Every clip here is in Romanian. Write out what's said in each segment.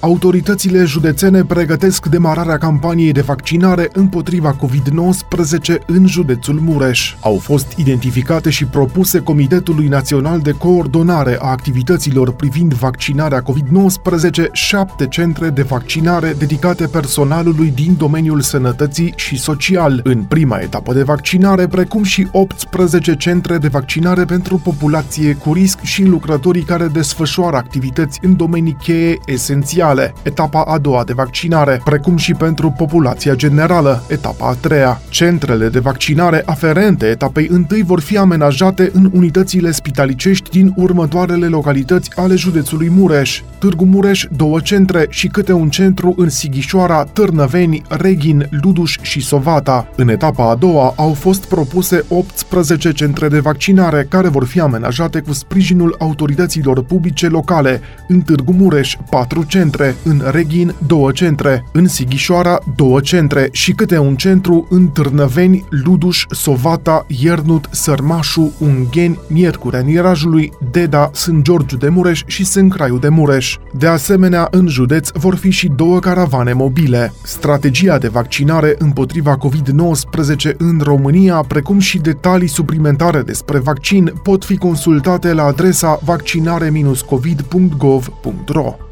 Autoritățile județene pregătesc demararea campaniei de vaccinare împotriva COVID-19 în județul Mureș. Au fost identificate și propuse Comitetului Național de Coordonare a activităților privind vaccinarea COVID-19 șapte centre de vaccinare dedicate personalului din domeniul sănătății și social în prima etapă de vaccinare, precum și 18 centre de vaccinare pentru populație cu risc și lucrătorii care desfășoară activități în domenii cheie esențiale mondiale, etapa a doua de vaccinare, precum și pentru populația generală, etapa a treia. Centrele de vaccinare aferente etapei întâi vor fi amenajate în unitățile spitalicești din următoarele localități ale județului Mureș. Târgu Mureș, două centre și câte un centru în Sighișoara, Târnăveni, Reghin, Luduș și Sovata. În etapa a doua au fost propuse 18 centre de vaccinare care vor fi amenajate cu sprijinul autorităților publice locale. În Târgu Mureș, 4 centre centre, în Reghin două centre, în Sighișoara două centre și câte un centru în Târnăveni, Luduș, Sovata, Iernut, Sărmașu, Ungheni, Miercurea Nirajului, Deda, Sân Georgiu de Mureș și Sâncraiu de Mureș. De asemenea, în județ vor fi și două caravane mobile. Strategia de vaccinare împotriva COVID-19 în România, precum și detalii suplimentare despre vaccin, pot fi consultate la adresa vaccinare-covid.gov.ro.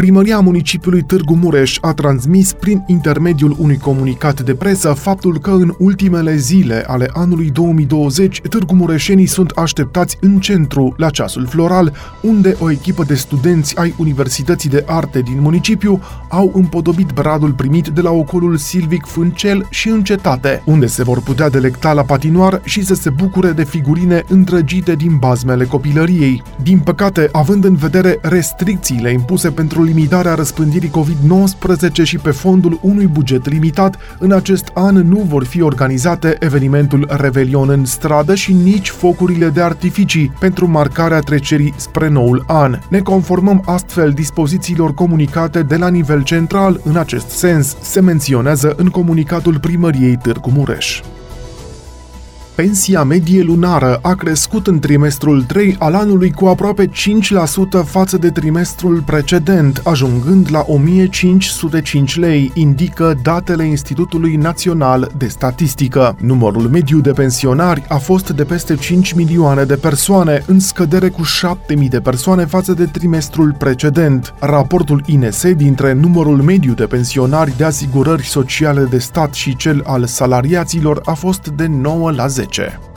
Primăria municipiului Târgu Mureș a transmis prin intermediul unui comunicat de presă faptul că în ultimele zile ale anului 2020 Târgu Mureșenii sunt așteptați în centru, la ceasul floral, unde o echipă de studenți ai Universității de Arte din municipiu au împodobit bradul primit de la ocolul Silvic Fâncel și în cetate, unde se vor putea delecta la patinoar și să se bucure de figurine îndrăgite din bazmele copilăriei. Din păcate, având în vedere restricțiile impuse pentru limitarea răspândirii COVID-19 și pe fondul unui buget limitat, în acest an nu vor fi organizate evenimentul Revelion în stradă și nici focurile de artificii pentru marcarea trecerii spre noul an. Ne conformăm astfel dispozițiilor comunicate de la nivel central în acest sens, se menționează în comunicatul primăriei Târgu Mureș pensia medie lunară a crescut în trimestrul 3 al anului cu aproape 5% față de trimestrul precedent, ajungând la 1505 lei, indică datele Institutului Național de Statistică. Numărul mediu de pensionari a fost de peste 5 milioane de persoane, în scădere cu 7000 de persoane față de trimestrul precedent. Raportul INS dintre numărul mediu de pensionari de asigurări sociale de stat și cel al salariaților a fost de 9 la 10. 10.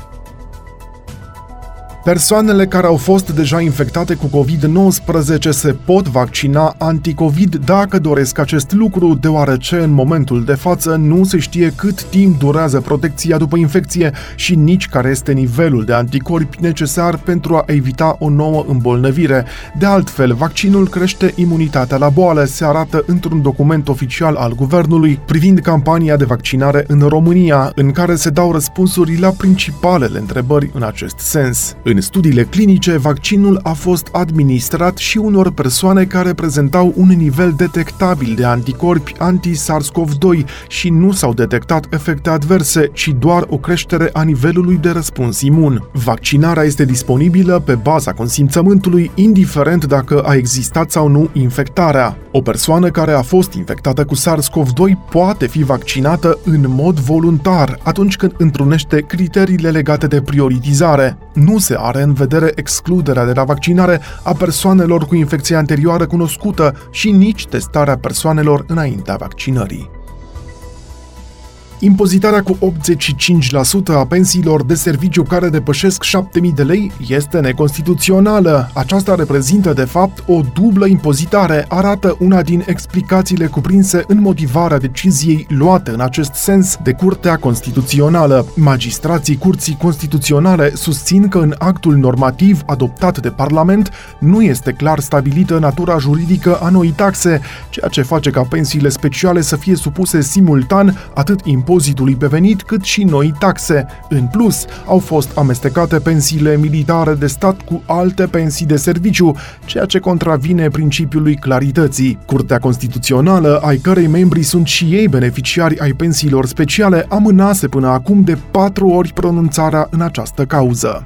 Persoanele care au fost deja infectate cu COVID-19 se pot vaccina anticovid dacă doresc acest lucru, deoarece în momentul de față nu se știe cât timp durează protecția după infecție și nici care este nivelul de anticorpi necesar pentru a evita o nouă îmbolnăvire. De altfel, vaccinul crește imunitatea la boală, se arată într-un document oficial al guvernului privind campania de vaccinare în România, în care se dau răspunsuri la principalele întrebări în acest sens. În studiile clinice, vaccinul a fost administrat și unor persoane care prezentau un nivel detectabil de anticorpi anti-SARS-CoV-2 și nu s-au detectat efecte adverse, ci doar o creștere a nivelului de răspuns imun. Vaccinarea este disponibilă pe baza consimțământului, indiferent dacă a existat sau nu infectarea. O persoană care a fost infectată cu SARS-CoV-2 poate fi vaccinată în mod voluntar atunci când întrunește criteriile legate de prioritizare. Nu se are în vedere excluderea de la vaccinare a persoanelor cu infecție anterioară cunoscută și nici testarea persoanelor înaintea vaccinării. Impozitarea cu 85% a pensiilor de serviciu care depășesc 7.000 de lei este neconstituțională. Aceasta reprezintă, de fapt, o dublă impozitare, arată una din explicațiile cuprinse în motivarea deciziei luate în acest sens de Curtea Constituțională. Magistrații Curții Constituționale susțin că în actul normativ adoptat de Parlament nu este clar stabilită natura juridică a noii taxe, ceea ce face ca pensiile speciale să fie supuse simultan atât impozitului impozitului pe venit, cât și noi taxe. În plus, au fost amestecate pensiile militare de stat cu alte pensii de serviciu, ceea ce contravine principiului clarității. Curtea Constituțională, ai cărei membri sunt și ei beneficiari ai pensiilor speciale, amânase până acum de patru ori pronunțarea în această cauză.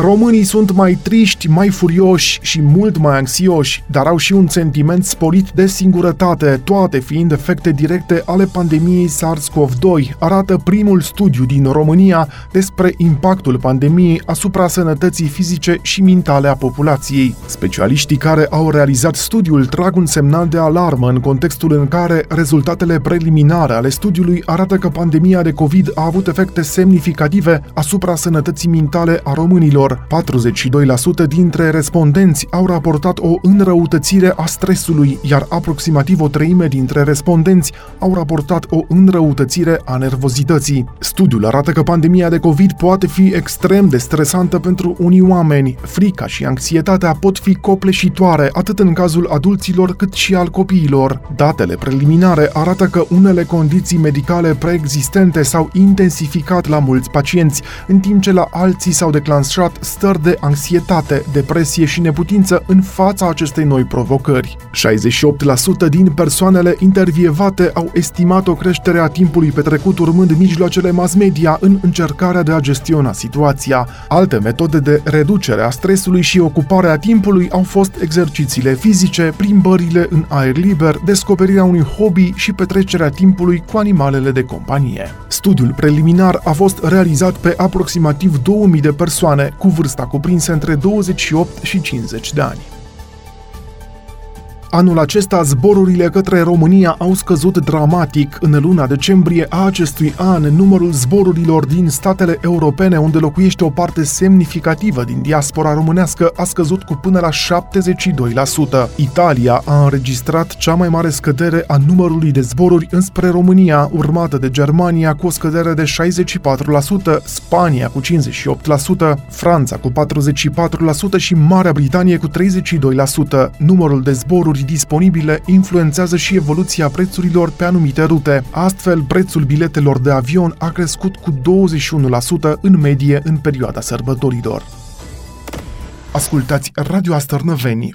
Românii sunt mai triști, mai furioși și mult mai anxioși, dar au și un sentiment sporit de singurătate, toate fiind efecte directe ale pandemiei SARS-CoV-2, arată primul studiu din România despre impactul pandemiei asupra sănătății fizice și mentale a populației. Specialiștii care au realizat studiul trag un semnal de alarmă în contextul în care rezultatele preliminare ale studiului arată că pandemia de COVID a avut efecte semnificative asupra sănătății mentale a românilor sector. 42% dintre respondenți au raportat o înrăutățire a stresului, iar aproximativ o treime dintre respondenți au raportat o înrăutățire a nervozității. Studiul arată că pandemia de COVID poate fi extrem de stresantă pentru unii oameni. Frica și anxietatea pot fi copleșitoare atât în cazul adulților cât și al copiilor. Datele preliminare arată că unele condiții medicale preexistente s-au intensificat la mulți pacienți, în timp ce la alții s-au declanșat stări de anxietate, depresie și neputință în fața acestei noi provocări. 68% din persoanele intervievate au estimat o creștere a timpului petrecut urmând mijloacele mass media în încercarea de a gestiona situația. Alte metode de reducere a stresului și ocuparea timpului au fost exercițiile fizice, plimbările în aer liber, descoperirea unui hobby și petrecerea timpului cu animalele de companie. Studiul preliminar a fost realizat pe aproximativ 2000 de persoane cu vârsta cuprinsă între 28 și 50 de ani. Anul acesta, zborurile către România au scăzut dramatic. În luna decembrie a acestui an, numărul zborurilor din statele europene unde locuiește o parte semnificativă din diaspora românească a scăzut cu până la 72%. Italia a înregistrat cea mai mare scădere a numărului de zboruri înspre România, urmată de Germania cu o scădere de 64%, Spania cu 58%, Franța cu 44% și Marea Britanie cu 32%. Numărul de zboruri zboruri disponibile influențează și evoluția prețurilor pe anumite rute. Astfel, prețul biletelor de avion a crescut cu 21% în medie în perioada sărbătorilor. Ascultați Radio Astărnăveni,